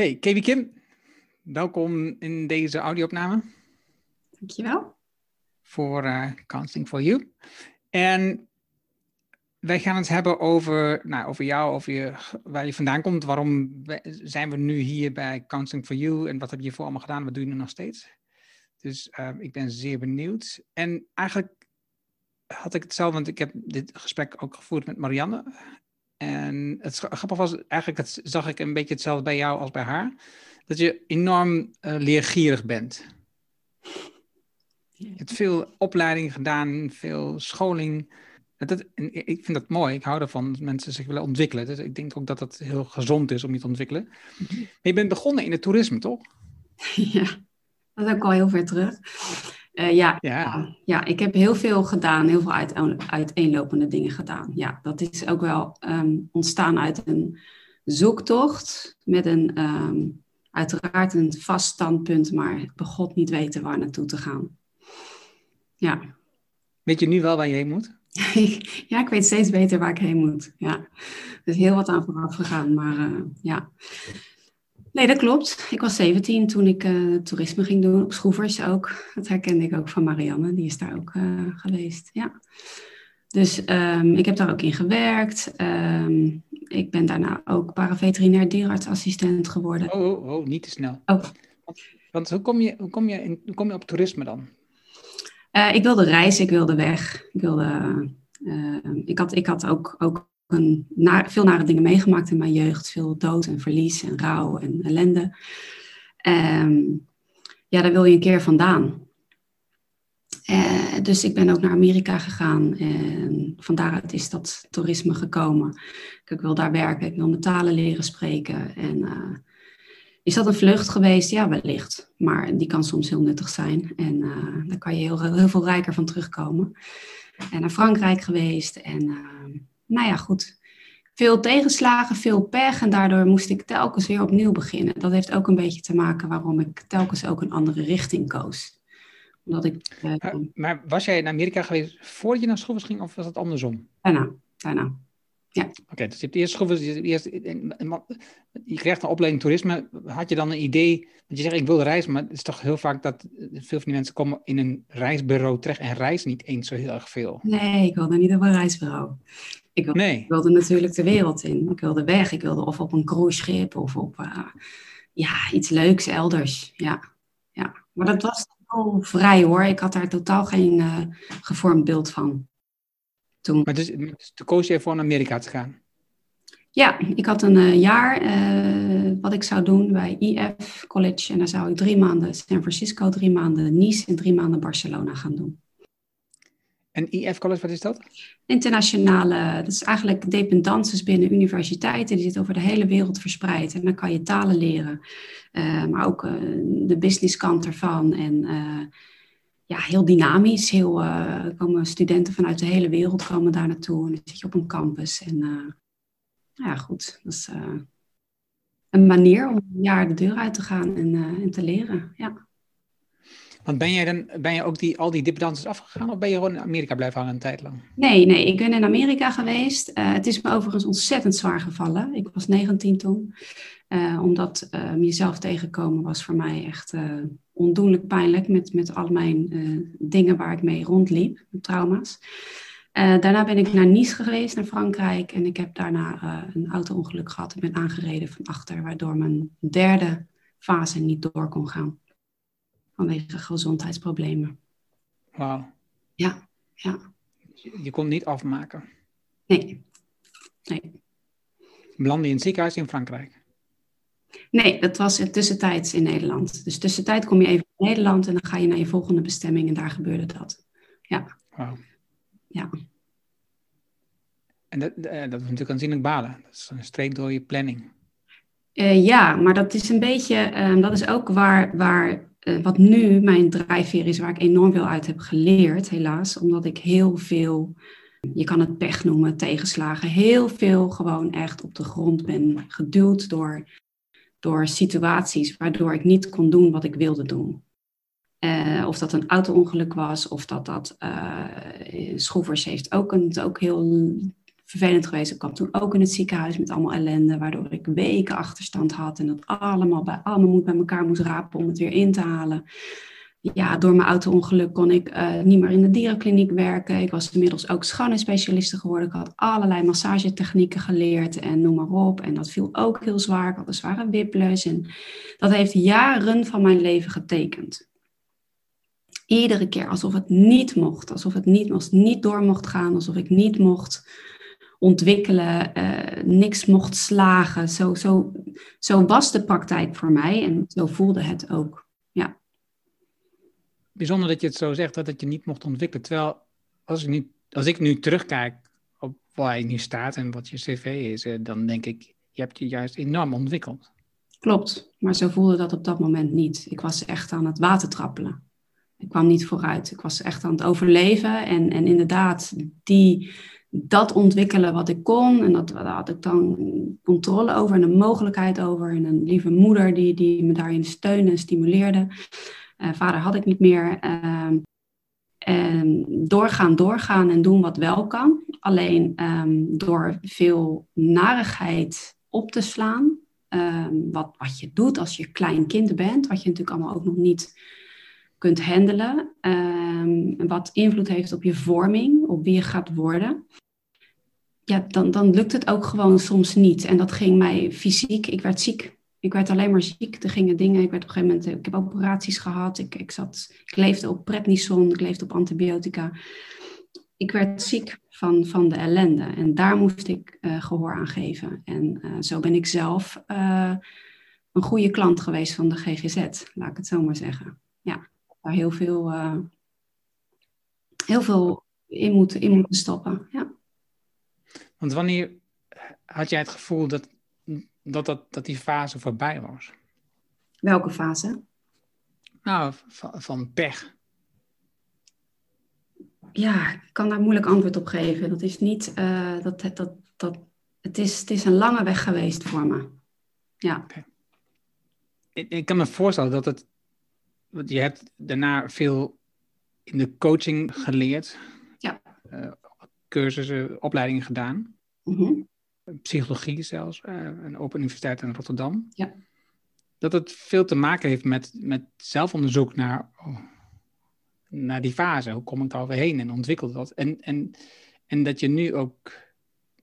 Hey, Kevi Kim. Welkom in deze audioopname. Dankjewel. Voor uh, Counseling for You. En wij gaan het hebben over, nou, over jou, over je, waar je vandaan komt. Waarom zijn we nu hier bij Counseling for You en wat heb je voor allemaal gedaan? Wat doe je nu nog steeds? Dus uh, ik ben zeer benieuwd. En eigenlijk had ik het zelf, want ik heb dit gesprek ook gevoerd met Marianne. En het grappige was, eigenlijk het, zag ik een beetje hetzelfde bij jou als bij haar. Dat je enorm uh, leergierig bent. Je hebt veel opleiding gedaan, veel scholing. Dat, ik vind dat mooi. Ik hou ervan dat mensen zich willen ontwikkelen. Dus ik denk ook dat het heel gezond is om je te ontwikkelen. Maar je bent begonnen in het toerisme, toch? Ja, dat is ook al heel ver terug. Uh, ja, ja. ja, ik heb heel veel gedaan, heel veel uit, uiteenlopende dingen gedaan. Ja, dat is ook wel um, ontstaan uit een zoektocht met een, um, uiteraard een vast standpunt, maar begot niet weten waar naartoe te gaan. Ja. Weet je nu wel waar je heen moet? ja, ik weet steeds beter waar ik heen moet. Ja, er is heel wat aan vooraf gegaan, maar uh, ja. Nee, dat klopt. Ik was 17 toen ik uh, toerisme ging doen, op Schroevers ook. Dat herkende ik ook van Marianne, die is daar ook uh, geweest. Ja. Dus um, ik heb daar ook in gewerkt. Um, ik ben daarna ook paraveterinair dierartsassistent geworden. Oh, oh, oh, niet te snel. Oh. Want, want hoe, kom je, hoe, kom je in, hoe kom je op toerisme dan? Uh, ik wilde reizen, ik wilde weg. Ik, wilde, ik, had, ik had ook, ook een, veel nare dingen meegemaakt in mijn jeugd. Veel dood en verlies en rouw en ellende. Um, ja, daar wil je een keer vandaan. Uh, dus ik ben ook naar Amerika gegaan en van daaruit is dat toerisme gekomen. Ik wil daar werken, ik wil mijn talen leren spreken. En uh, is dat een vlucht geweest? Ja, wellicht. Maar die kan soms heel nuttig zijn en uh, daar kan je heel, heel veel rijker van terugkomen. En naar Frankrijk geweest en nou ja, goed. Veel tegenslagen, veel pech en daardoor moest ik telkens weer opnieuw beginnen. Dat heeft ook een beetje te maken waarom ik telkens ook een andere richting koos. Omdat ik, uh, maar, was jij in Amerika geweest voordat je naar school ging of was dat andersom? Daarna, daarna. Ja. Oké, okay, dus je hebt eerst school, je, eerst, je krijgt een opleiding toerisme. Had je dan een idee, dat je zegt ik wil reizen, maar het is toch heel vaak dat veel van die mensen komen in een reisbureau terecht en reizen niet eens zo heel erg veel. Nee, ik wilde niet op een reisbureau. Ik wilde, nee. ik wilde natuurlijk de wereld in. Ik wilde weg. Ik wilde of op een cruiseschip of op uh, ja, iets leuks elders. Ja, ja. Maar dat was wel vrij hoor. Ik had daar totaal geen uh, gevormd beeld van. Toen. Maar dus, dus toen koos je voor naar Amerika te gaan? Ja, ik had een uh, jaar wat ik zou doen bij IF College. En dan zou ik drie maanden San Francisco, drie maanden Nice en drie maanden Barcelona gaan doen. En IF College, wat is dat? Internationale, dat is eigenlijk dependances binnen universiteiten. Die zitten over de hele wereld verspreid. En dan kan je talen leren, uh, maar ook uh, de businesskant ervan. En uh, ja, heel dynamisch. Heel, komen studenten vanuit de hele wereld komen daar naartoe. En dan zit je op een campus. En nou ja, goed. Dat is een manier om een jaar de deur uit te gaan en, en te leren. Ja. Want ben jij dan ben je ook die, al die dipdances afgegaan of ben je gewoon in Amerika blijven hangen een tijd lang? Nee, nee, ik ben in Amerika geweest. Uh, het is me overigens ontzettend zwaar gevallen. Ik was 19 toen. Uh, omdat uh, jezelf tegenkomen was voor mij echt ondoenlijk pijnlijk met, met al mijn dingen waar ik mee rondliep, trauma's. daarna ben ik naar Nice geweest, naar Frankrijk. En ik heb daarna een auto-ongeluk gehad. Ik ben aangereden van achter, waardoor mijn derde fase niet door kon gaan vanwege gezondheidsproblemen. Wauw. Ja, ja. Je, kon niet afmaken? Nee, nee. Belandde je in het ziekenhuis in Frankrijk? Nee, dat was tussentijds in Nederland. Dus tussentijd kom je even in Nederland en dan ga je naar je volgende bestemming en daar gebeurde dat. Ja. Wauw. Ja. En dat, eh, dat is natuurlijk aanzienlijk balen. Dat is een streep door je planning. Uh, ja, maar dat is een beetje, uh, dat is ook waar, waar uh, wat nu mijn drijfveer is, waar ik enorm veel uit heb geleerd, helaas. Omdat ik heel veel, je kan het pech noemen, tegenslagen, heel veel gewoon echt op de grond ben geduwd door, door situaties waardoor ik niet kon doen wat ik wilde doen. Uh, of dat een auto-ongeluk was, of dat dat uh, Schroevers heeft ook, een, ook heel vervelend geweest. Ik kwam toen ook in het ziekenhuis met allemaal ellende, waardoor ik weken achterstand had en dat allemaal bij allemaal moed bij elkaar moest rapen om het weer in te halen. Ja, door mijn auto-ongeluk kon ik uh, niet meer in de dierenkliniek werken. Ik was inmiddels ook schoonheidsspecialiste geworden. Ik had allerlei massagetechnieken geleerd en noem maar op. En dat viel ook heel zwaar. Ik had een zware whiplash. En dat heeft jaren van mijn leven getekend. Iedere keer alsof het niet mocht. Alsof het niet, niet door mocht gaan. Alsof ik niet mocht ontwikkelen, uh, niks mocht slagen. Zo, zo, zo was de praktijk voor mij en zo voelde het ook. Ja. Bijzonder dat je het zo zegt, dat, dat je niet mocht ontwikkelen. Terwijl als ik nu, als ik nu terugkijk op waar je nu staat en wat je cv is, eh, dan denk ik, je hebt je juist enorm ontwikkeld. Klopt, maar zo voelde dat op dat moment niet. Ik was echt aan het water trappelen. Ik kwam niet vooruit. Ik was echt aan het overleven. En, en inderdaad, die, dat ontwikkelen wat ik kon. En dat, daar had ik dan controle over en een mogelijkheid over. En een lieve moeder die, die me daarin steunde en stimuleerde. Uh, vader had ik niet meer. Uh, en doorgaan, doorgaan en doen wat wel kan. Alleen um, door veel narigheid op te slaan. Um, wat, wat je doet als je klein kind bent. Wat je natuurlijk allemaal ook nog niet kunt handelen. Um, wat invloed heeft op je vorming, op wie je gaat worden. Ja, dan, dan lukt het ook gewoon soms niet. En dat ging mij fysiek, ik werd ziek. Ik werd alleen maar ziek. Er gingen dingen, ik werd op een gegeven moment, ik heb operaties gehad. Ik, ik, zat, ik leefde op prednison, ik leefde op antibiotica. Ik werd ziek van, van de ellende. En daar moest ik uh, gehoor aan geven. En uh, zo ben ik zelf uh, een goede klant geweest van de GGZ, laat ik het zo maar zeggen. Ja daar heel veel, uh, heel veel in, moeten, in moeten stoppen. Ja. Want wanneer had jij het gevoel dat, dat, dat, dat die fase voorbij was? Welke fase? Nou, van, van pech. Ja, ik kan daar moeilijk antwoord op geven. Dat is niet, uh, dat, dat, dat, het, is, het is een lange weg geweest voor me. Ja. Okay. Ik, ik, kan me voorstellen dat het je hebt daarna veel in de coaching geleerd. Ja. Uh, cursussen, opleidingen gedaan. Mm Psychologie zelfs, uh, een Open Universiteit in Rotterdam. Ja. Dat het veel te maken heeft met, met zelfonderzoek naar, oh, naar die fase. Hoe kom ik daar weer heen en ontwikkel dat? En, en, en dat je nu ook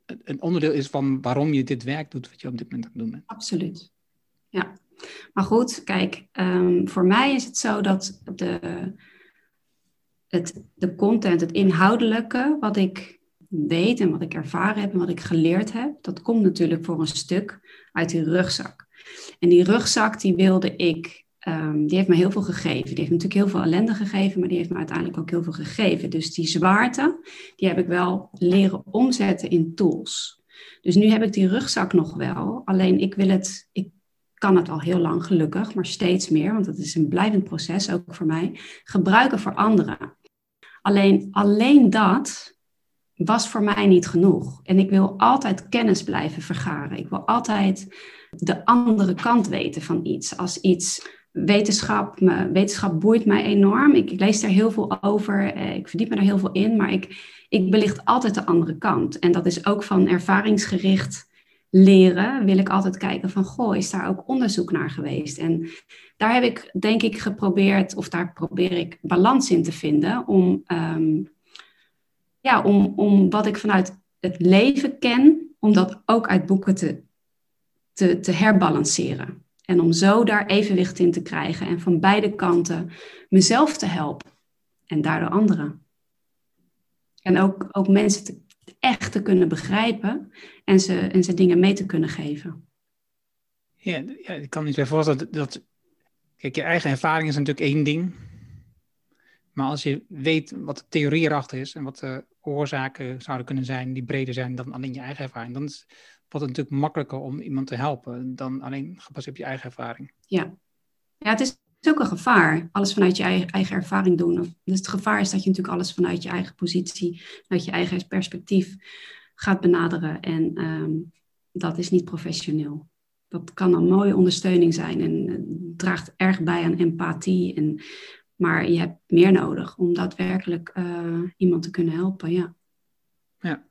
een onderdeel is van waarom je dit werk doet, wat je op dit moment aan het doen bent. Absoluut. Ja. Maar goed, kijk, um, voor mij is het zo dat de, het, de content, het inhoudelijke, wat ik weet en wat ik ervaren heb en wat ik geleerd heb, dat komt natuurlijk voor een stuk uit die rugzak. En die rugzak, die wilde ik, um, die heeft me heel veel gegeven. Die heeft natuurlijk heel veel ellende gegeven, maar die heeft me uiteindelijk ook heel veel gegeven. Dus die zwaarte, die heb ik wel leren omzetten in tools. Dus nu heb ik die rugzak nog wel. Alleen ik wil het, ik kan het al heel lang gelukkig, maar steeds meer, want het is een blijvend proces ook voor mij, gebruiken voor anderen. Alleen, alleen dat was voor mij niet genoeg. En ik wil altijd kennis blijven vergaren. Ik wil altijd de andere kant weten van iets. Als iets wetenschap, wetenschap boeit mij enorm. Ik, ik, lees daar heel veel over. Eh, ik verdiep me daar heel veel in. Maar ik, ik belicht altijd de andere kant. En dat is ook van ervaringsgericht leren, wil ik altijd kijken van, goh, is daar ook onderzoek naar geweest? En daar heb ik, denk ik, geprobeerd, of daar probeer ik balans in te vinden, om, um, ja, om, om wat ik vanuit het leven ken, om dat ook uit boeken te, te, te herbalanceren. En om zo daar evenwicht in te krijgen en van beide kanten mezelf te helpen en daardoor anderen. En ook, ook mensen te, echt te kunnen begrijpen en ze, en ze dingen mee te kunnen geven. Ja, ja ik kan niet bij voorstellen dat, dat. Kijk, je eigen ervaring is natuurlijk één ding. Maar als je weet wat de theorie erachter is en wat de oorzaken zouden kunnen zijn die breder zijn dan alleen je eigen ervaring, dan is, wordt het natuurlijk makkelijker om iemand te helpen dan alleen gebaseerd op je eigen ervaring. Ja, ja het is ook een gevaar. Alles vanuit je eigen, ervaring doen. Dus het gevaar is dat je natuurlijk alles vanuit je eigen positie, vanuit je eigen perspectief gaat benaderen. En ehm, dat is niet professioneel. Dat kan een mooie ondersteuning zijn en uh, draagt erg bij aan empathie. En, maar je hebt meer nodig om daadwerkelijk uh, iemand te kunnen helpen. Ja. ja.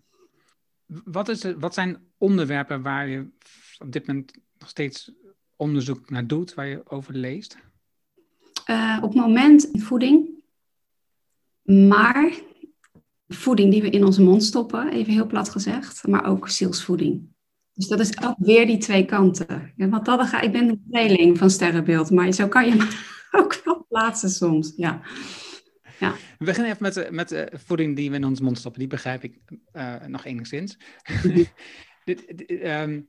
wat, is wat zijn onderwerpen waar je op dit moment nog steeds onderzoek naar doet, waar je over leest? Uh, op het moment voeding. Maar voeding die we in onze mond stoppen, even heel plat gezegd, maar ook zielsvoeding. Dus dat is ook weer die twee kanten. Ja, want dat ga, ik ben een tweeling van sterrenbeeld, maar zo kan je me ook wel plaatsen soms. Ja. Ja. We beginnen even met, de, met de voeding die we in onze mond stoppen. Die begrijp ik uh, nog enigszins. Mhm. dit, ehm,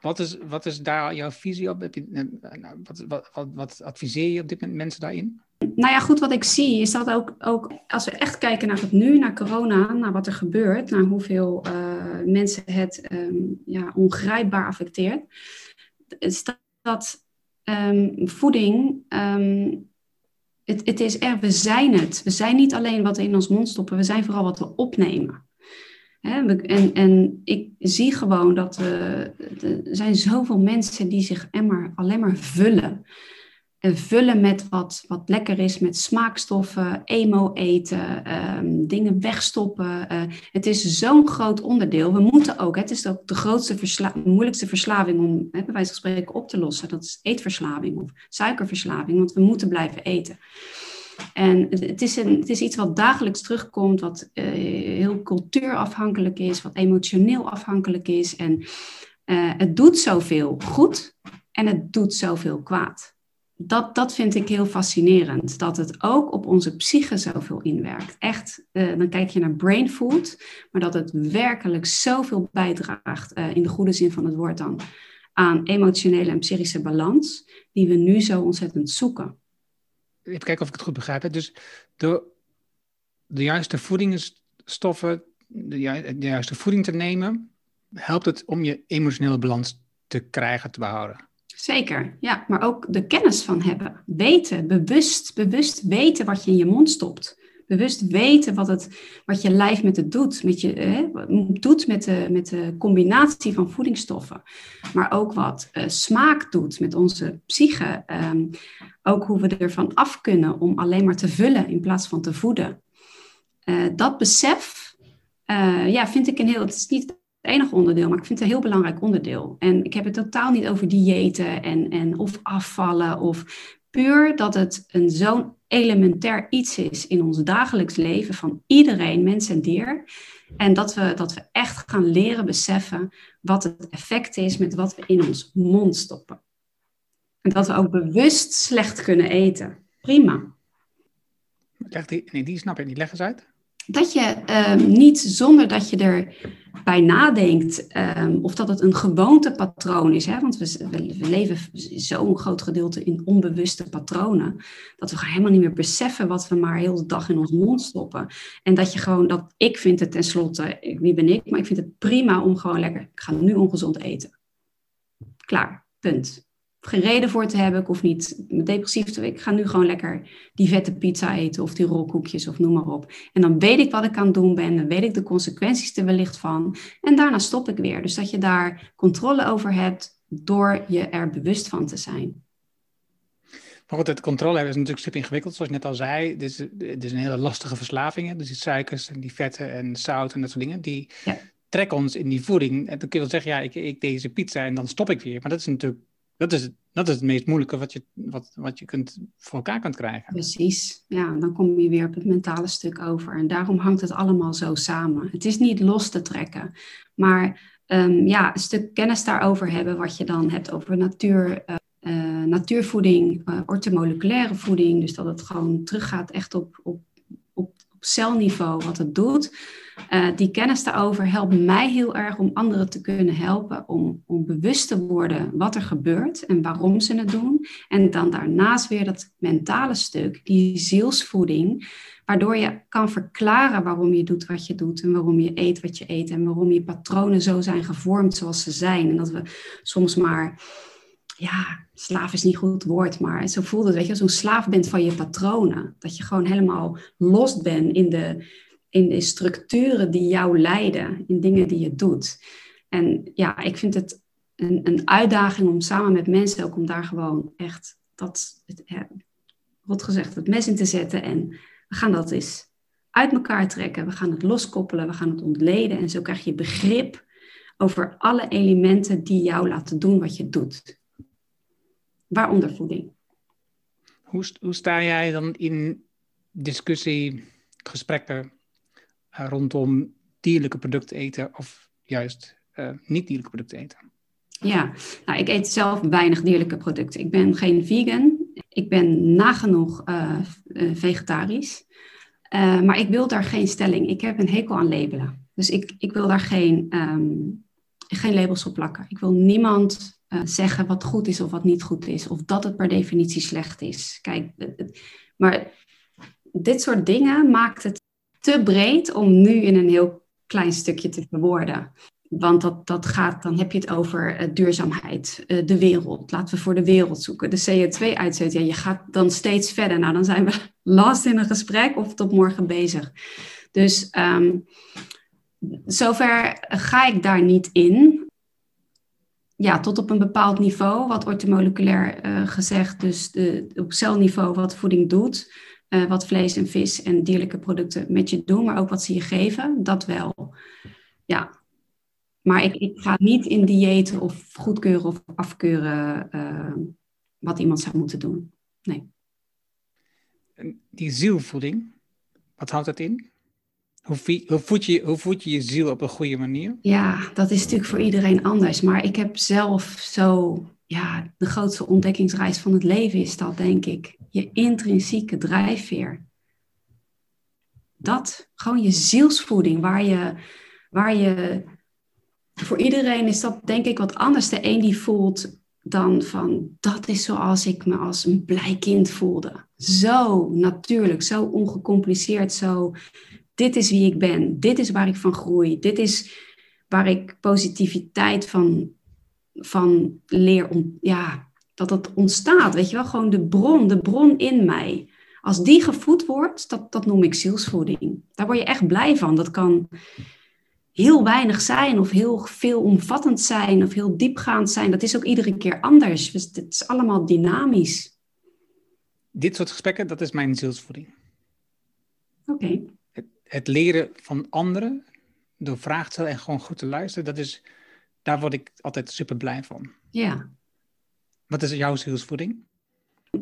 wat, is, wat is daar jouw visie op? Heb je, eh, nou, wat, wat, adviseer je op dit moment mensen daarin? Nou ja, goed, wat ik zie is dat ook, ook als we echt kijken naar het nu, naar corona, naar wat er gebeurt, naar hoeveel uh, mensen het um, ja, ongrijpbaar affecteert, is dat, um, voeding, um, het, het is er, we zijn het. We zijn niet alleen wat we in ons mond stoppen, we zijn vooral wat we opnemen. En, en ik zie gewoon dat uh, er zijn zoveel mensen die zich alleen maar vullen en vullen met wat, wat lekker is, met smaakstoffen, emo eten, ehm, dingen wegstoppen. Uh, het is zo'n groot onderdeel. We moeten ook, het is ook de grootste, moeilijkste verslaving om, hè, bij wijze van spreken, op te lossen. Dat is eetverslaving of suikerverslaving, want we moeten blijven eten. En het is, een, het is iets wat dagelijks terugkomt, wat uh, heel cultuurafhankelijk is, wat emotioneel afhankelijk is. En uh, het doet zoveel goed en het doet zoveel kwaad dat, dat vind ik heel fascinerend. Dat het ook op onze psyche zoveel inwerkt. Echt, uh, dan kijk je naar brain food, maar dat het werkelijk zoveel bijdraagt, in de goede zin van het woord dan, aan emotionele en psychische balans, die we nu zo ontzettend zoeken. Even kijken of ik het goed begrijp. Dus de, de juiste voedingsstoffen, de, juiste voeding te nemen, helpt het om je emotionele balans te krijgen, te behouden. Zeker, ja, maar ook de kennis van hebben. Weten, bewust, bewust weten wat je in je mond stopt. Bewust weten wat, het, wat je lijf met het doet, met je, hè, doet met de, met de combinatie van voedingsstoffen. Maar ook wat uh, smaak doet met onze psyche. Um, ook hoe we ervan af kunnen om alleen maar te vullen in plaats van te voeden. Uh, dat besef uh, ja, vind ik een heel. Het is niet het enige onderdeel, maar ik vind het een heel belangrijk onderdeel. En ik heb het totaal niet over diëten en, en of afvallen of puur dat het een zo'n elementair iets is in ons dagelijks leven van iedereen, mens en dier. En dat we, dat we echt gaan leren beseffen wat het effect is met wat we in ons mond stoppen. En dat we ook bewust slecht kunnen eten. Prima. Leg die, nee, die snap ik niet. Leg eens uit dat je um, niet zonder dat je erbij nadenkt um, of dat het een gewoontepatroon is. Hè? Want we, we leven zo'n groot gedeelte in onbewuste patronen. Dat we helemaal niet meer beseffen wat we maar heel de dag in ons mond stoppen. En dat je gewoon, dat ik vind het tenslotte, wie ben ik, maar ik vind het prima om gewoon lekker, ik ga nu ongezond eten. Klaar, punt geen reden voor te hebben. Ik hoef niet depressief te Ik ga nu gewoon lekker die vette pizza eten of die rolkoekjes of noem maar op. En dan weet ik wat ik aan het doen ben. Dan weet ik de consequenties er wellicht van. En daarna stop ik weer. Dus dat je daar controle over hebt door je er bewust van te zijn. Maar goed, het controle hebben is natuurlijk super ingewikkeld, zoals je net al zei. Dit is, dit is een hele lastige verslaving. Dus die suikers en die vetten en zout en dat soort dingen, die ja. trekken ons in die voeding. En dan kun je wel zeggen, ja, ik eet deze pizza en dan stop ik weer. Maar dat is natuurlijk dat is, dat is het meest moeilijke wat je, wat, wat je kunt, voor elkaar kunt krijgen. Precies, ja, dan kom je weer op het mentale stuk over. En daarom hangt het allemaal zo samen. Het is niet los te trekken, maar um, ja, een stuk kennis daarover hebben, wat je dan hebt over natuur, uh, uh, natuurvoeding, uh, ortomoleculaire voeding. Dus dat het gewoon teruggaat echt op, op celniveau wat het doet. Uh, die kennis daarover helpt mij heel erg om anderen te kunnen helpen om, om bewust te worden wat er gebeurt en waarom ze het doen. En dan daarnaast weer dat mentale stuk, die zielsvoeding, waardoor je kan verklaren waarom je doet wat je doet en waarom je eet wat je eet en waarom je patronen zo zijn gevormd zoals ze zijn. En dat we soms maar ja, slaaf is niet goed woord, maar zo voelt het, weet je, zo'n slaaf bent van je patronen. Dat je gewoon helemaal lost bent in de, in structuren die jou leiden, in dingen die je doet. En ja, ik vind het een, een uitdaging om samen met mensen ook om daar gewoon echt dat, het, ja, gezegd, het mes in te zetten. En we gaan dat eens uit elkaar trekken. We gaan het loskoppelen, we gaan het ontleden. En zo krijg je begrip over alle elementen die jou laten doen wat je doet. Waaronder voeding. Hoe, hoe sta jij dan in discussie, gesprekken uh, rondom dierlijke producten eten of juist uh, niet dierlijke producten eten? Ja, nou, ik eet zelf weinig dierlijke producten. Ik ben geen vegan. Ik ben nagenoeg uh, vegetarisch. maar ik wil daar geen stelling. Ik heb een hekel aan labelen. Dus ik, ik wil daar geen, um, geen labels op plakken. Ik wil niemand uh, zeggen wat goed is of wat niet goed is. Of dat het per definitie slecht is. Kijk, maar dit soort dingen maakt het te breed om nu in een heel klein stukje te verwoorden. Want dat, dat gaat, dan heb je het over uh, duurzaamheid, uh, de wereld. Laten we voor de wereld zoeken. De CO2-uitstoot, ja, je gaat dan steeds verder. Nou, dan zijn we last in een gesprek of tot morgen bezig. Dus um, zover ga ik daar niet in ja, tot op een bepaald niveau, wat ortomoleculair uh, gezegd, dus de, op celniveau wat voeding doet, uh, wat vlees en vis en dierlijke producten met je doen, maar ook wat ze je geven, dat wel. Ja, maar ik, ga niet in diëten of goedkeuren of afkeuren uh, wat iemand zou moeten doen. Nee. Die zielvoeding, wat houdt dat in? Hoe, voed je je ziel op een goede manier? Ja, dat is natuurlijk voor iedereen anders. Maar ik heb zelf zo, ja, de grootste ontdekkingsreis van het leven is dat, denk ik. Je intrinsieke drijfveer. Dat, gewoon je zielsvoeding, waar je, waar je, voor iedereen is dat denk ik wat anders. De een die voelt dan van, dat is zoals ik me als een blij kind voelde. Zo natuurlijk, zo ongecompliceerd, zo dit is wie ik ben, dit is waar ik van groei, dit is waar ik positiviteit van, van leer, om, ja, dat het ontstaat, weet je wel, gewoon de bron, de bron in mij. Als die gevoed wordt, dat, dat noem ik zielsvoeding. Daar word je echt blij van. Dat kan heel weinig zijn of heel veelomvattend zijn of heel diepgaand zijn. Dat is ook iedere keer anders. Dus het is allemaal dynamisch. Dit soort gesprekken, dat is mijn zielsvoeding. Oké het leren van anderen door vragen te stellen en gewoon goed te luisteren, dat is, daar word ik altijd super blij van. Ja. Wat is jouw zielsvoeding?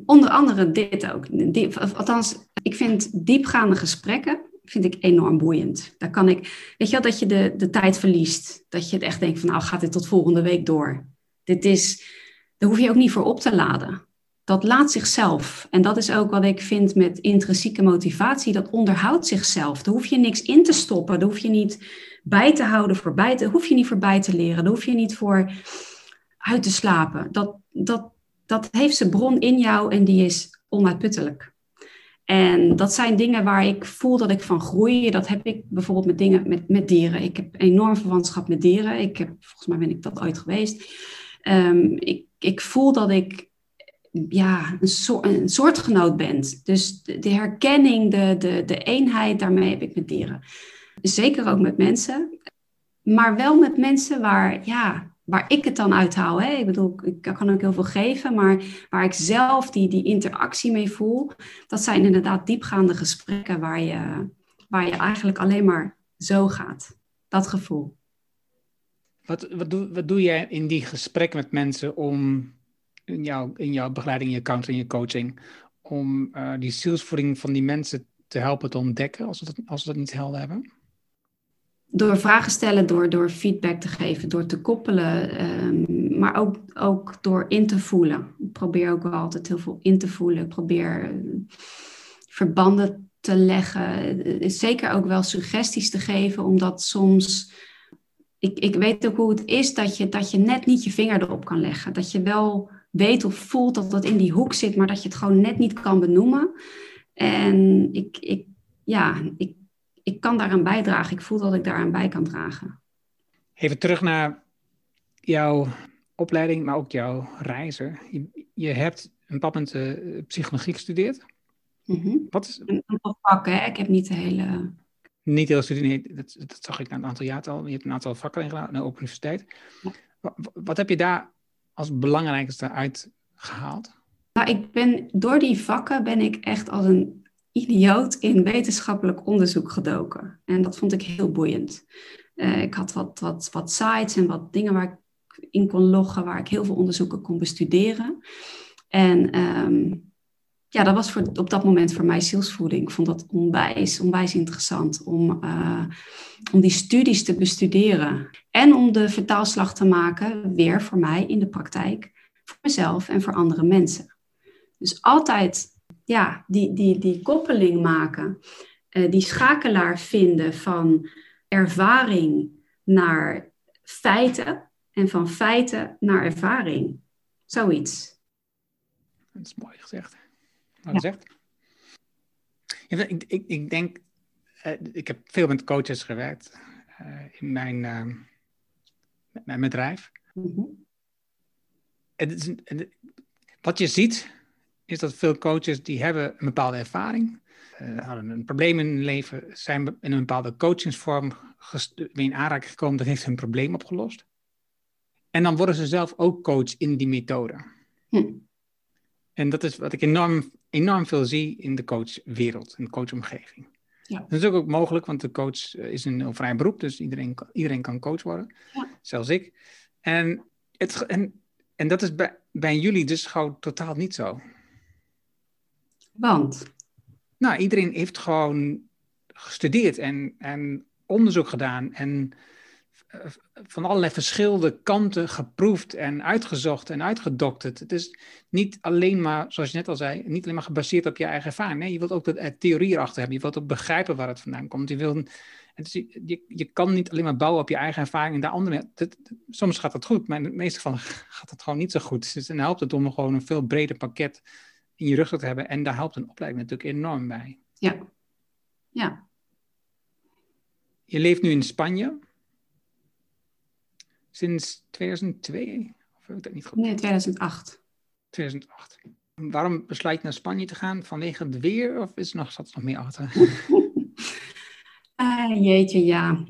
Onder andere dit ook. althans, ik vind diepgaande gesprekken vind ik enorm boeiend. Daar kan ik, weet je wel, dat je de, de tijd verliest. Dat je het echt denkt van, nou gaat dit tot volgende week door. Dit is, daar hoef je ook niet voor op te laden dat laat zichzelf. En dat is ook wat ik vind met intrinsieke motivatie. Dat onderhoudt zichzelf. Daar hoef je niks in te stoppen. Daar hoef je niet bij te houden voor te, hoef je niet voorbij te leren. Daar hoef je niet voor uit te slapen. Dat, dat, dat heeft zijn bron in jou en die is onuitputtelijk. En dat zijn dingen waar ik voel dat ik van groei. Dat heb ik bijvoorbeeld met dingen met, met dieren. Ik heb enorm verwantschap met dieren. Ik heb, volgens mij ben ik dat ooit geweest. Um, ik, ik voel dat ik ja, een, soort, een soortgenoot bent. Dus de, herkenning, de, de, de eenheid, daarmee heb ik met dieren. Zeker ook met mensen. Maar wel met mensen waar, ja, waar ik het dan uithaal. Hè? Ik bedoel, ik kan ook heel veel geven, maar waar ik zelf die, die interactie mee voel, dat zijn inderdaad diepgaande gesprekken waar je, waar je eigenlijk alleen maar zo gaat. Dat gevoel. Wat, wat, doe, wat doe jij in die gesprekken met mensen om in, jouw, in jouw begeleiding, je counseling, je coaching, om uh, die zielsvoeding van die mensen te helpen te ontdekken als we dat, als dat niet helder hebben? Door vragen stellen, door, door feedback te geven, door te koppelen, um, maar ook, ook door in te voelen. Ik probeer ook altijd heel veel in te voelen. Ik probeer eh, verbanden te leggen. Eh, zeker ook wel suggesties te geven, omdat soms ik, ik weet ook hoe het is dat je, dat je net niet je vinger erop kan leggen. Dat je wel weet of voelt dat dat in die hoek zit, maar dat je het gewoon net niet kan benoemen. En ik, ik, ja, ik, ik kan daaraan bijdragen. Ik voel dat ik daaraan bij kan dragen. Even terug naar jouw opleiding, maar ook jouw reizen. Je, je hebt een moment uh, psychologie gestudeerd. Mm Wat is... Een aantal vakken, hè? ik heb niet de hele... Niet heel studie, nee, dat, dat zag ik na een aantal jaar al. Je hebt een aantal vakken gedaan aan de Open Universiteit. Wat, wat heb je daar als belangrijkste uitgehaald? Nou, ik ben door die vakken ben ik echt als een idioot in wetenschappelijk onderzoek gedoken. En dat vond ik heel boeiend. Eh, ik had wat, wat, wat sites en wat dingen waar ik in kon loggen, waar ik heel veel onderzoeken kon bestuderen. En ehm, ja, dat was voor, op dat moment voor mij zielsvoeding. Ik vond dat onwijs, onwijs interessant om, uh, om die studies te bestuderen. En om de vertaalslag te maken, weer voor mij in de praktijk, voor mezelf en voor andere mensen. Dus altijd ja, die, die, die koppeling maken, uh, die schakelaar vinden van ervaring naar feiten en van feiten naar ervaring. Zoiets. Dat is mooi gezegd. Ja. gezegd. Ja, ik, ik, ik denk, uh, ik heb veel met coaches gewerkt uh, in mijn, uh, mijn bedrijf. Mm -hmm. het is, het, wat je ziet, is dat veel coaches die hebben een bepaalde ervaring, hadden een probleem in hun leven, zijn in een bepaalde coachingsvorm in aanraking gekomen, dat heeft hun probleem opgelost. En dan worden ze zelf ook coach in die methode. Hm. En dat is wat ik enorm, enorm veel zie in de coachwereld, in de coachomgeving. Ja. Dat is ook, ook mogelijk, want de coach eh, is een vrij beroep, dus iedereen, iedereen kan coach worden, ja. zelfs ik. En, het, en, en dat is bij, bij jullie dus gewoon totaal niet zo. Want? Nou, iedereen heeft gewoon gestudeerd en, en onderzoek gedaan en van allerlei verschillende kanten geproefd en uitgezocht en uitgedokterd. Het is niet alleen maar, zoals je net al zei, niet alleen maar gebaseerd op je eigen ervaring. Nee, je wilt ook de theorie erachter hebben. Je wilt ook begrijpen waar het vandaan komt. Je, wilt, het je, je kan niet alleen maar bouwen op je eigen ervaring en daar andere. soms gaat het goed, maar in de meeste gevallen gaat het gewoon niet zo goed. Dus dan helpt het om gewoon een veel breder pakket in je rug te hebben. En daar helpt een opleiding natuurlijk enorm bij. Ja. Ja. Je leeft nu in Spanje sinds 2002? Of heb ik dat niet goed? Nee, 2008. 2008. Waarom besluit je naar Spanje te gaan? Vanwege het weer of is er nog, zat er nog meer achter? uh, jeetje, ja.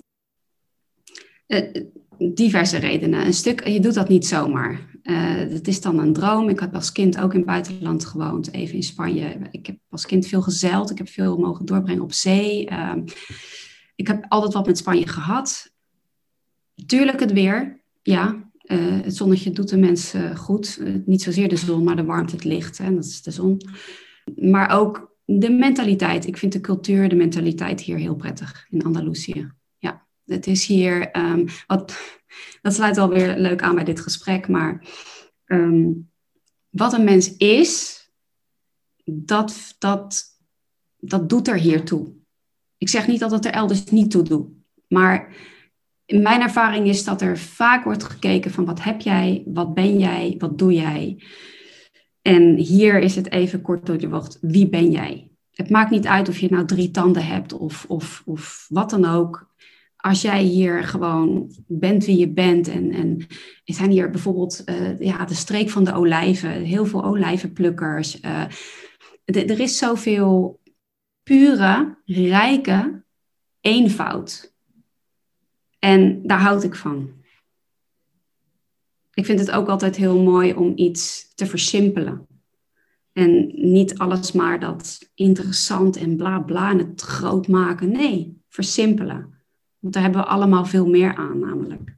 Uh, diverse redenen. Een stuk, je doet dat niet zomaar. Uh, het is dan een droom. Ik heb als kind ook in het buitenland gewoond, even in Spanje. Ik heb als kind veel gezeild. Ik heb veel mogen doorbrengen op zee. Ehm, ik heb altijd wat met Spanje gehad. Tuurlijk het weer, ja. Uh, het zonnetje doet de mensen goed. Uh, niet zozeer de zon, maar de warmte, het licht. Hè, dat is de zon. Maar ook de mentaliteit. Ik vind de cultuur, de mentaliteit hier heel prettig in Andalusië. Ja, het is hier... Um, wat, dat sluit alweer leuk aan bij dit gesprek. Maar um, wat een mens is, dat, dat, dat doet er hier toe. Ik zeg niet dat het er elders niet toe doet. Maar mijn ervaring is dat er vaak wordt gekeken van wat heb jij, wat ben jij, wat doe jij. En hier is het even kort door de bocht, wie ben jij? Het maakt niet uit of je nou drie tanden hebt of, of, of wat dan ook. Als jij hier gewoon bent wie je bent en, en er zijn hier bijvoorbeeld uh, ja, de streek van de olijven, heel veel olijvenplukkers. Uh, er is zoveel pure, rijke eenvoud. En daar houd ik van. Ik vind het ook altijd heel mooi om iets te versimpelen. En niet alles maar dat interessant en bla bla en het groot maken. Nee, versimpelen. Want daar hebben we allemaal veel meer aan, namelijk.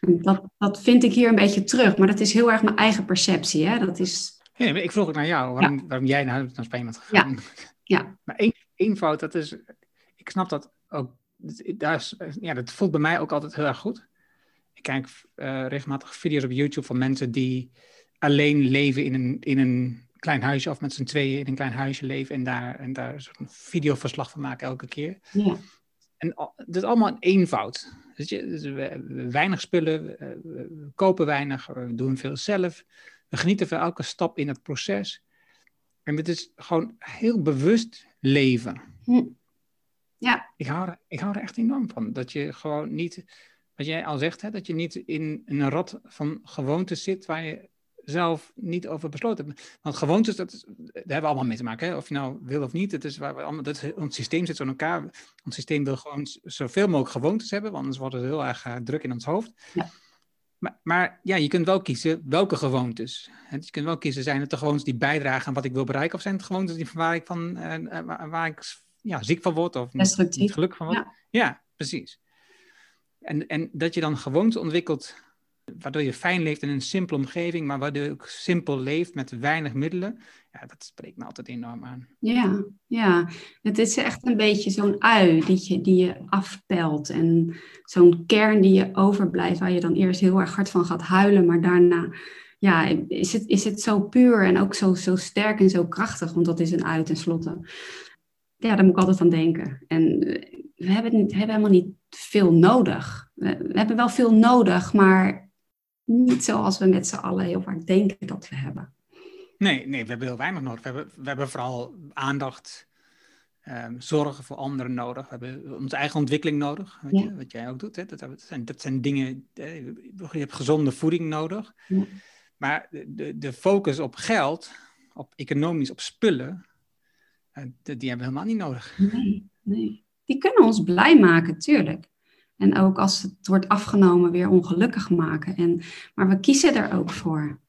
En dat, dat vind ik hier een beetje terug, maar dat is heel erg mijn eigen perceptie. Hè? Dat is... Ik vroeg het naar jou, waarom, waarom jij naar, naar Spanje bent gegaan. Ja. ja. Maar één, één fout, dat is, ik snap dat ook daar ja, dat voelt bij mij ook altijd heel erg goed. Ik kijk uh, regelmatig video's op YouTube van mensen die alleen leven in een, in een klein huisje of met z'n tweeën in een klein huisje leven en daar, en daar een videoverslag van maken elke keer. Ja. En dat is allemaal een eenvoud. Dus je, dus we, weinig spullen, we, we, kopen weinig, we doen veel zelf. We genieten van elke stap in het proces. En het is gewoon heel bewust leven. Hm. Ja. Ik hou, er, ik hou er echt enorm van. Dat je gewoon niet, wat jij al zegt, hè, dat je niet in een rat van gewoontes zit waar je zelf niet over besloten hebt. Want gewoontes, dat is, daar hebben we allemaal mee te maken. Hè? Of je nou wil of niet. Het is waar we allemaal, dat, ons systeem zit zo in elkaar. Ons systeem wil gewoon zoveel mogelijk gewoontes hebben, want anders wordt het heel erg uh, druk in ons hoofd. Ja. Maar, maar, ja, je kunt wel kiezen welke gewoontes. Je kunt wel kiezen, zijn het de gewoontes die bijdragen aan wat ik wil bereiken, of zijn het gewoontes die, waar ik, van, uh, waar ik ja, ziek van word of niet, niet gelukkig van word? Ja, ja precies. En, en dat je dan gewoontes ontwikkelt waardoor je fijn leeft in een simpele omgeving, maar waardoor je ook simpel leeft met weinig middelen. Ja, dat spreekt me altijd enorm aan. Ja, ja. het is echt een beetje zo'n ui die je, die je afpelt en zo'n kern die je overblijft, waar je dan eerst heel erg hard van gaat huilen, maar daarna ja, is, het, is het zo puur en ook zo, zo sterk en zo krachtig, want dat is een ui tenslotte. Ja, daar moet ik altijd aan denken. En eh, we hebben, we hebben helemaal niet veel nodig. We, we hebben wel veel nodig, maar niet zoals we met z'n allen heel vaak denken dat we hebben. Nee, nee, we hebben heel weinig nodig. We hebben, we hebben vooral aandacht, um, zorgen voor anderen nodig. We hebben onze eigen ontwikkeling nodig, wat, je, wat jij ook doet. Hè? Dat, zijn, dat zijn dingen, je hebt gezonde voeding nodig. Ja. Maar de, de, de, focus op geld, op economisch, op spullen, uh, die hebben we helemaal niet nodig. Nee. Die kunnen ons blij maken, tuurlijk. En ook als het wordt afgenomen, weer ongelukkig maken. En, maar we kiezen er ook voor.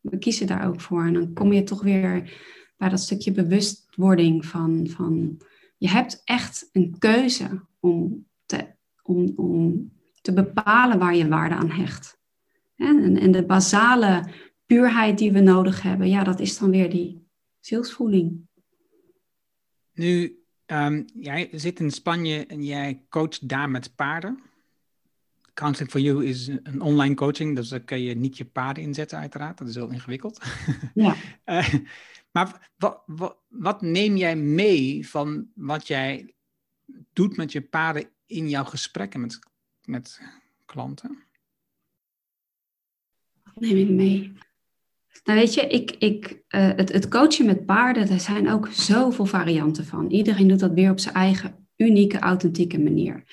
We kiezen daar ook voor. En dan kom je toch weer bij dat stukje bewustwording van, van je hebt echt een keuze om te, om, om te bepalen waar je waarde aan hecht. En, en de basale puurheid die we nodig hebben, ja, dat is dan weer die zielsvoeding. Nu Um, jij zit in Spanje en jij coacht daar met paarden. Counseling for You is een online coaching, dus daar kun je niet je paarden inzetten, uiteraard. Dat is heel ingewikkeld. Ja. uh, maar wat, wat, wat, neem jij mee van wat jij doet met je paarden in jouw gesprekken met, met klanten? Wat neem ik mee? Nou weet je, ik, ik, uh, het, het coachen met paarden, er zijn ook zoveel varianten van. Iedereen doet dat weer op zijn eigen unieke, authentieke manier.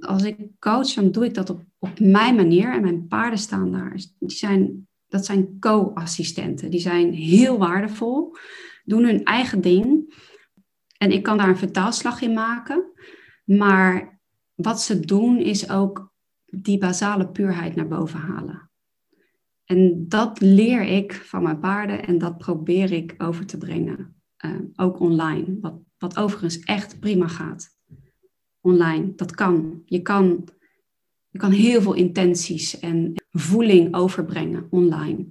Als ik coach, dan doe ik dat op, op mijn manier. En mijn paarden staan daar. Die zijn, dat zijn co-assistenten. Die zijn heel waardevol, doen hun eigen ding. En ik kan daar een vertaalslag in maken. Maar wat ze doen, is ook die basale puurheid naar boven halen. En dat leer ik van mijn paarden en dat probeer ik over te brengen. Uh, ook online. Wat, wat overigens echt prima gaat. Online. Dat kan. Je kan, je kan heel veel intenties en voeling overbrengen online.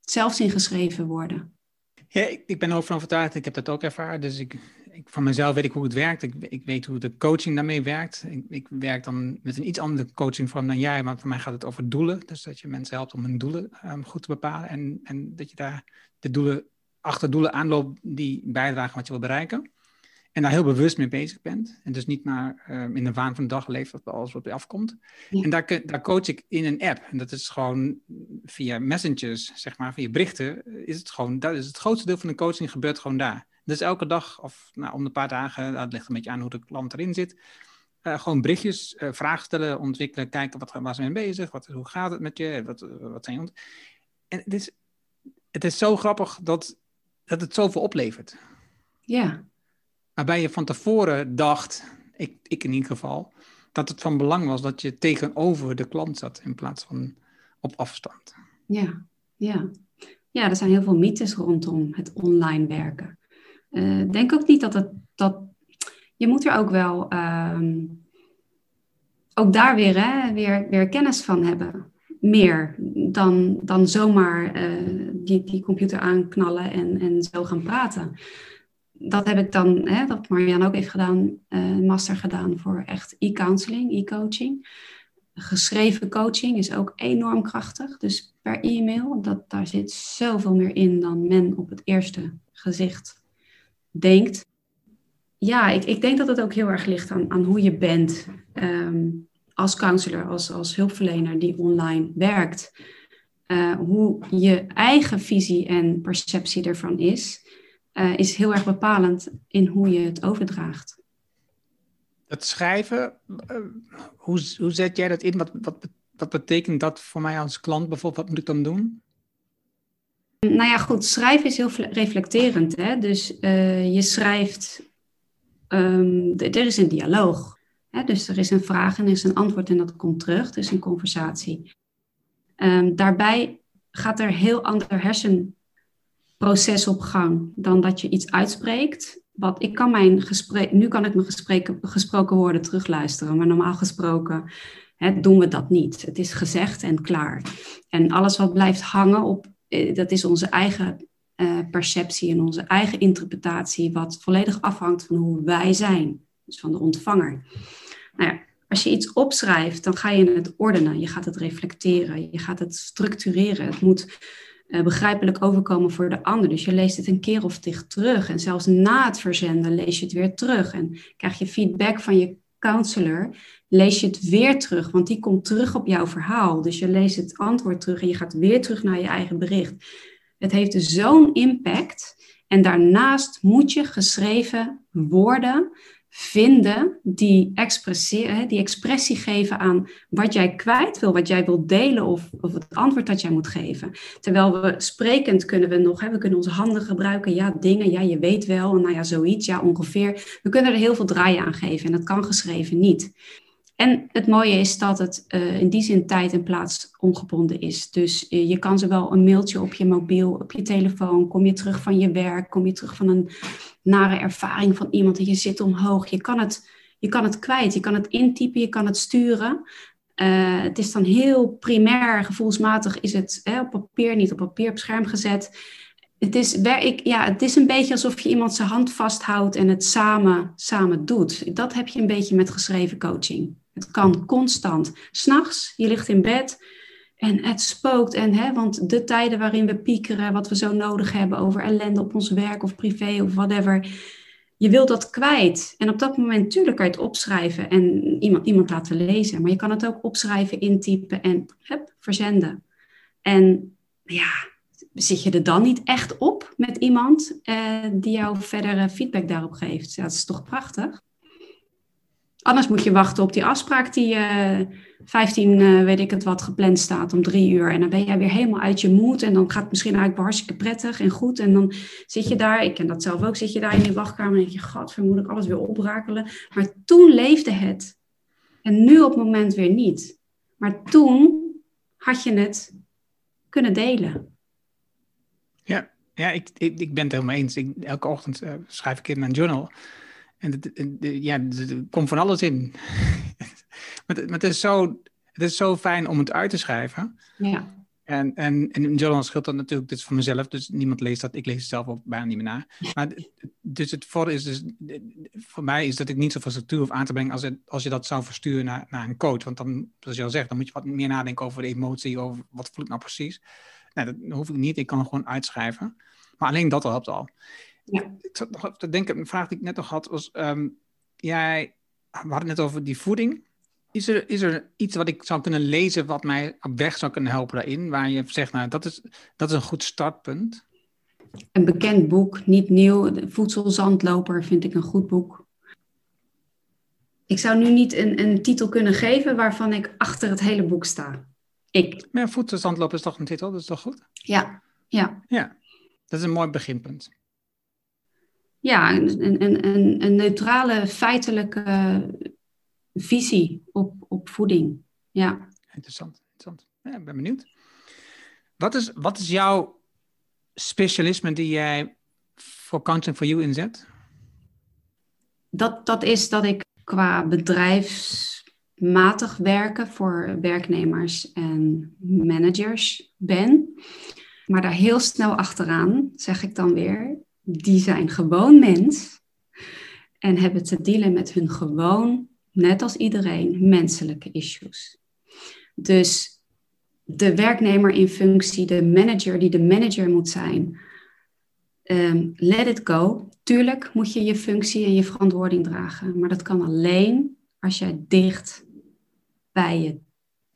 Zelfs in geschreven woorden. Ja, ik, ben over overtuigd. Ik heb dat ook ervaren. Dus ik, ik, van mezelf weet ik hoe het werkt. Ik, ik weet hoe de coaching daarmee werkt. Ik, ik, werk dan met een iets andere coachingvorm dan jij, maar voor mij gaat het over doelen. Dus dat je mensen helpt om hun doelen um, goed te bepalen en, en dat je daar de doelen, achter doelen aanloopt die bijdragen wat je wil bereiken. En daar heel bewust mee bezig bent. En dus niet maar um, in de waan van de dag leeft wat alles wat je afkomt. En daar, daar coach ik in een app. En dat is gewoon via messengers, zeg maar, via berichten. Is het gewoon, dat is het grootste deel van de coaching gebeurt gewoon daar. Dus elke dag of nou, om een paar dagen, dat ligt een beetje aan hoe de klant erin zit. Uh, gewoon berichtjes, uh, vragen stellen, ontwikkelen, kijken wat, waar ze mee bezig, wat, hoe gaat het met je, wat, wat zijn je... En het is, het is zo grappig dat, dat het zoveel oplevert. Ja. Waarbij je van tevoren dacht, ik, ik in ieder geval, dat het van belang was dat je tegenover de klant zat in plaats van op afstand. Ja, ja. Ja, er zijn heel veel mythes rondom het online werken. Uh, denk ook niet dat het. Dat, je moet er ook wel. Um, ook daar weer, hè, weer, weer kennis van hebben. Meer dan, dan zomaar uh, die, die computer aanknallen en, en zo gaan praten. Dat heb ik dan, hè, dat Marianne ook heeft gedaan, uh, master gedaan voor echt e-counseling, e-coaching. Geschreven coaching is ook enorm krachtig. Dus per e-mail, dat, daar zit zoveel meer in dan men op het eerste gezicht denkt. Ja, ik, ik denk dat het ook heel erg ligt aan, aan hoe je bent ehm, als counselor, als, als hulpverlener die online werkt. Uh, hoe je eigen visie en perceptie ervan is, uh, is heel erg bepalend in hoe je het overdraagt. Het schrijven, uh, hoe, hoe zet jij dat in? Wat, wat, wat betekent dat voor mij als klant bijvoorbeeld? Wat moet ik dan doen? Nou ja, goed, schrijven is heel reflecterend. Hè? Dus uh, je schrijft, um, er is een dialoog. dus er is een vraag en er is een antwoord en dat komt terug. Dus een conversatie. Um, daarbij gaat er heel ander hersenproces op gang dan dat je iets uitspreekt. Wat ik kan mijn gesprek, nu kan ik mijn gespreken, gesproken woorden terugluisteren, maar normaal gesproken hè, doen we dat niet. Het is gezegd en klaar. En alles wat blijft hangen op, eh, dat is onze eigen uh, perceptie en onze eigen interpretatie, wat volledig afhangt van hoe wij zijn, dus van de ontvanger. Nou ja, als je iets opschrijft, dan ga je het ordenen, je gaat het reflecteren, je gaat het structureren. Het moet uh, begrijpelijk overkomen voor de ander. Dus je leest het een keer of tig terug. En zelfs na het verzenden lees je het weer terug. En krijg je feedback van je counselor, lees je het weer terug, want die komt terug op jouw verhaal. Dus je leest het antwoord terug en je gaat weer terug naar je eigen bericht. Het heeft dus zo'n impact. En daarnaast moet je geschreven woorden vinden die, die expressie geven aan wat jij kwijt wil, wat jij wilt delen of, of het antwoord dat jij moet geven. Terwijl we sprekend kunnen we nog, hè, we kunnen onze handen gebruiken, ja, dingen, ja, je weet wel, nou ja, zoiets, ja, ongeveer. We kunnen er heel veel draaien aan geven en dat kan geschreven niet. En het mooie is dat het uh, in die zin tijd en plaats ongebonden is. Dus uh, je kan zowel een mailtje op je mobiel, op je telefoon, kom je terug van je werk, kom je terug van een nare ervaring van iemand en je zit omhoog. Je kan het, je kan het kwijt, je kan het intypen, je kan het sturen. Uh, het is dan heel primair, gevoelsmatig is het hè, op papier, niet op papier, op scherm gezet. Het is, ik, ja, het is een beetje alsof je iemand zijn hand vasthoudt en het samen, samen doet. Dat heb je een beetje met geschreven coaching. Het kan constant. S'nachts, je ligt in bed en het spookt. En, hè, want de tijden waarin we piekeren, wat we zo nodig hebben over ellende op ons werk of privé of whatever. Je wilt dat kwijt. En op dat moment, natuurlijk kan je het opschrijven en iemand, iemand laten lezen. Maar je kan het ook opschrijven, intypen en hup, verzenden. En ja, zit je er dan niet echt op met iemand eh, die jou verder feedback daarop geeft? Ja, dat is toch prachtig? Anders moet je wachten op die afspraak die uh, 15, uh, weet ik het wat, gepland staat om drie uur. En dan ben jij weer helemaal uit je moed. En dan gaat het misschien eigenlijk hartstikke prettig en goed. En dan zit je daar, ik ken dat zelf ook, zit je daar in die wachtkamer en denk je, god, moet ik alles weer oprakelen. Maar toen leefde het. En nu op het moment weer niet. Maar toen had je het kunnen delen. Ja, ja ik, ik, ik ben het helemaal eens. Elke ochtend uh, schrijf ik in mijn journal en het, ja, er komt van alles in. maar, het, maar het, is zo, het is zo fijn om het uit te schrijven. Ja. En, en, en in journal scheelt dat natuurlijk, dit is voor mezelf, dus niemand leest dat. Ik lees het zelf ook bijna niet meer na. Maar dus het voor is dus, voor mij is dat ik niet zoveel structuur hoef aan te brengen als, het, als je dat zou versturen naar, naar een coach. Want dan, zoals je al zegt, dan moet je wat meer nadenken over de emotie, over wat voel ik nou precies. Nee, dat hoef ik niet, ik kan het gewoon uitschrijven. Maar alleen dat helpt al. Ja. Ik zat nog te denken, een vraag die ik net nog had was, um, jij, we hadden het net over die voeding. Is er, is er iets wat ik zou kunnen lezen wat mij op weg zou kunnen helpen daarin? Waar je zegt, nou, dat is, dat is een goed startpunt. Een bekend boek, niet nieuw. Voedselzandloper vind ik een goed boek. Ik zou nu niet een, een titel kunnen geven waarvan ik achter het hele boek sta. Ik. Maar voedselzandloper is toch een titel, dat is toch goed? Ja, ja. Ja, dat is een mooi beginpunt ja, een, een, een, een neutrale, feitelijke visie op, op voeding. Ja. Interessant, interessant. Ja, ik ben benieuwd. Wat is, wat is jouw specialisme die jij voor Counseling for You inzet? Dat, dat is dat ik qua bedrijfsmatig werken voor werknemers en managers ben. Maar daar heel snel achteraan zeg ik dan weer, die zijn gewoon mens en hebben te dealen met hun gewoon, net als iedereen, menselijke issues. Dus de werknemer in functie, de manager die de manager moet zijn, um, let it go. Tuurlijk moet je je functie en je verantwoording dragen, maar dat kan alleen als jij dicht bij je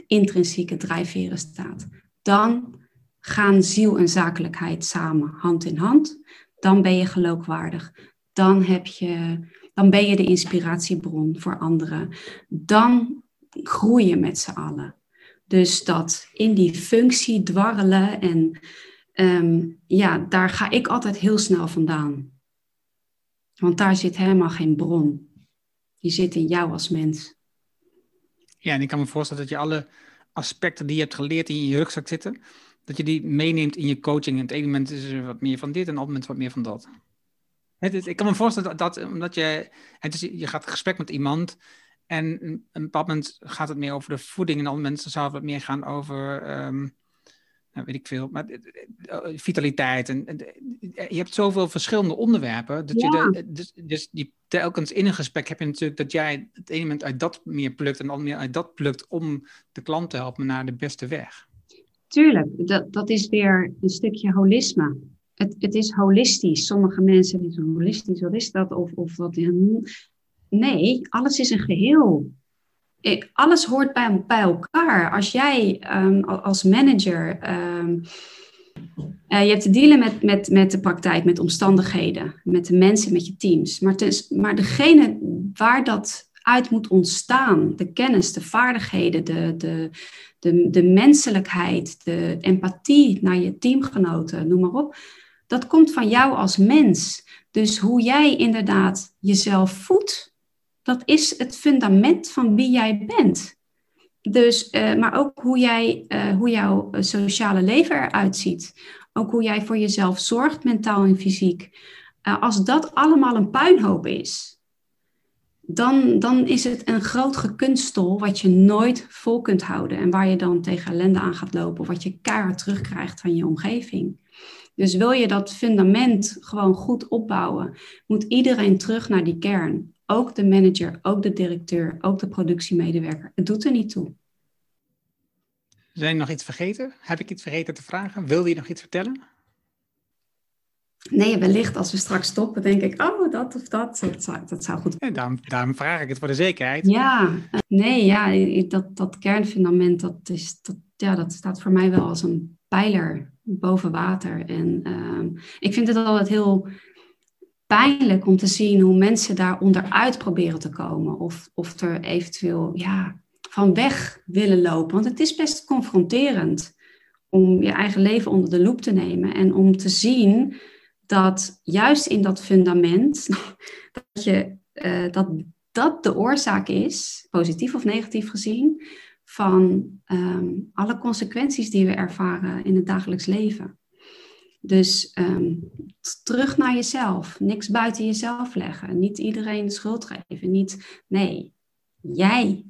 intrinsieke drijfveren staat. Dan gaan ziel en zakelijkheid samen hand in hand dan ben je geloofwaardig. Dan, heb je, dan ben je de inspiratiebron voor anderen. Dan groei je met z'n allen. Dus dat in die functie dwarrelen en ehm, ja, daar ga ik altijd heel snel vandaan. Want daar zit helemaal geen bron. Die zit in jou als mens. Ja, en ik kan me voorstellen dat je alle aspecten die je hebt geleerd in je rugzak zitten, dat je die meeneemt in je coaching. En het ene moment is er wat meer van dit en het andere moment wat meer van dat. Het, ik kan me voorstellen dat, dat omdat je, het is, je gaat in gesprek met iemand en een bepaald moment gaat het meer over de voeding en andere mensen zou het wat meer gaan over ehm, nou, weet ik veel, maar eh, eh, eh, vitaliteit. En, je hebt zoveel verschillende onderwerpen. Dat je de, dus, dus die, telkens in een gesprek heb je natuurlijk dat jij het ene moment uit dat meer plukt en dan meer uit dat plukt om de klant te helpen naar de beste weg. Tuurlijk, dat, dat is weer een stukje holisme. Het, het is holistisch. Sommige mensen zeggen holistisch, wat is dat? Of, of wat. Nee, alles is een geheel alles hoort bij, bij elkaar. Als jij um, als manager, um, uh, je hebt te dealen met, met, met de praktijk, met omstandigheden, met de mensen, met je teams. Maar, dus, maar degene waar dat uit moet ontstaan, de kennis, de vaardigheden, de, de, de, de menselijkheid, de empathie naar je teamgenoten, noem maar op, dat komt van jou als mens. Dus hoe jij inderdaad jezelf voedt, dat is het fundament van wie jij bent. Dus, uh, maar ook hoe, jij, uh, hoe jouw eh, sociale leven eruit ziet. Ook hoe jij voor jezelf zorgt, mentaal en fysiek. Uh, als dat allemaal een puinhoop is, dan, dan is het een groot gekunstel wat je nooit vol kunt houden. En waar je dan tegen ellende aan gaat lopen. Wat je keihard terugkrijgt van je omgeving. Dus wil je dat fundament gewoon goed opbouwen, moet iedereen terug naar die kern. Ook de manager, ook de directeur, ook de productiemedewerker. Het doet er niet toe. Zijn er nog iets vergeten? Heb ik iets vergeten te vragen? Wilde je nog iets vertellen? Nee, wellicht als we straks stoppen, denk ik, oh, dat of dat, dat zou, dat zou goed ja, daarom, daarom, vraag ik het voor de zekerheid. Ja, nee, ja, dat, dat kernfundament, dat, is, dat, ja, dat staat voor mij wel als een pijler boven water. En uh, ik vind het altijd heel pijnlijk om te zien hoe mensen daar onderuit proberen te komen. Of, of er eventueel ja, van weg willen lopen. Want het is best confronterend om je eigen leven onder de loep te nemen. En om te zien dat juist in dat fundament, dat, je, uh, dat dat de oorzaak is, positief of negatief gezien, van um, alle consequenties die we ervaren in het dagelijks leven. Dus um, terug naar jezelf. Niks buiten jezelf leggen. Niet iedereen de schuld geven. Niet, nee, jij.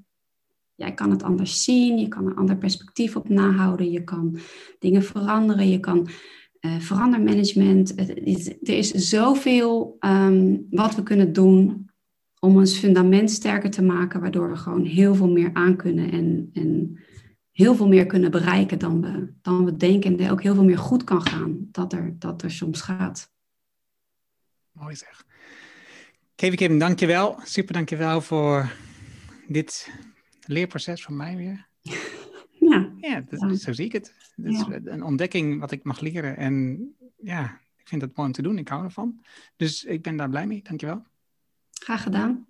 Jij kan het anders zien. Je kan een ander perspectief op nahouden. Je kan dingen veranderen. Je kan uh, verandermanagement. Er is zoveel um, wat we kunnen doen om ons fundament sterker te maken. Waardoor we gewoon heel veel meer aan kunnen. En, en heel veel meer kunnen bereiken dan we, dan we denken. En er ook heel veel meer goed kan gaan dat er, dat er soms gaat. Mooi zeg. Kevin Kim, dankjewel. Super dankjewel voor dit leerproces van mij weer. Ja, ja, dat, zo zie ik het. Het is een ontdekking wat ik mag leren. En ja, ik vind het mooi om te doen. Ik hou ervan. Dus ik ben daar blij mee. Dankjewel. Graag gedaan.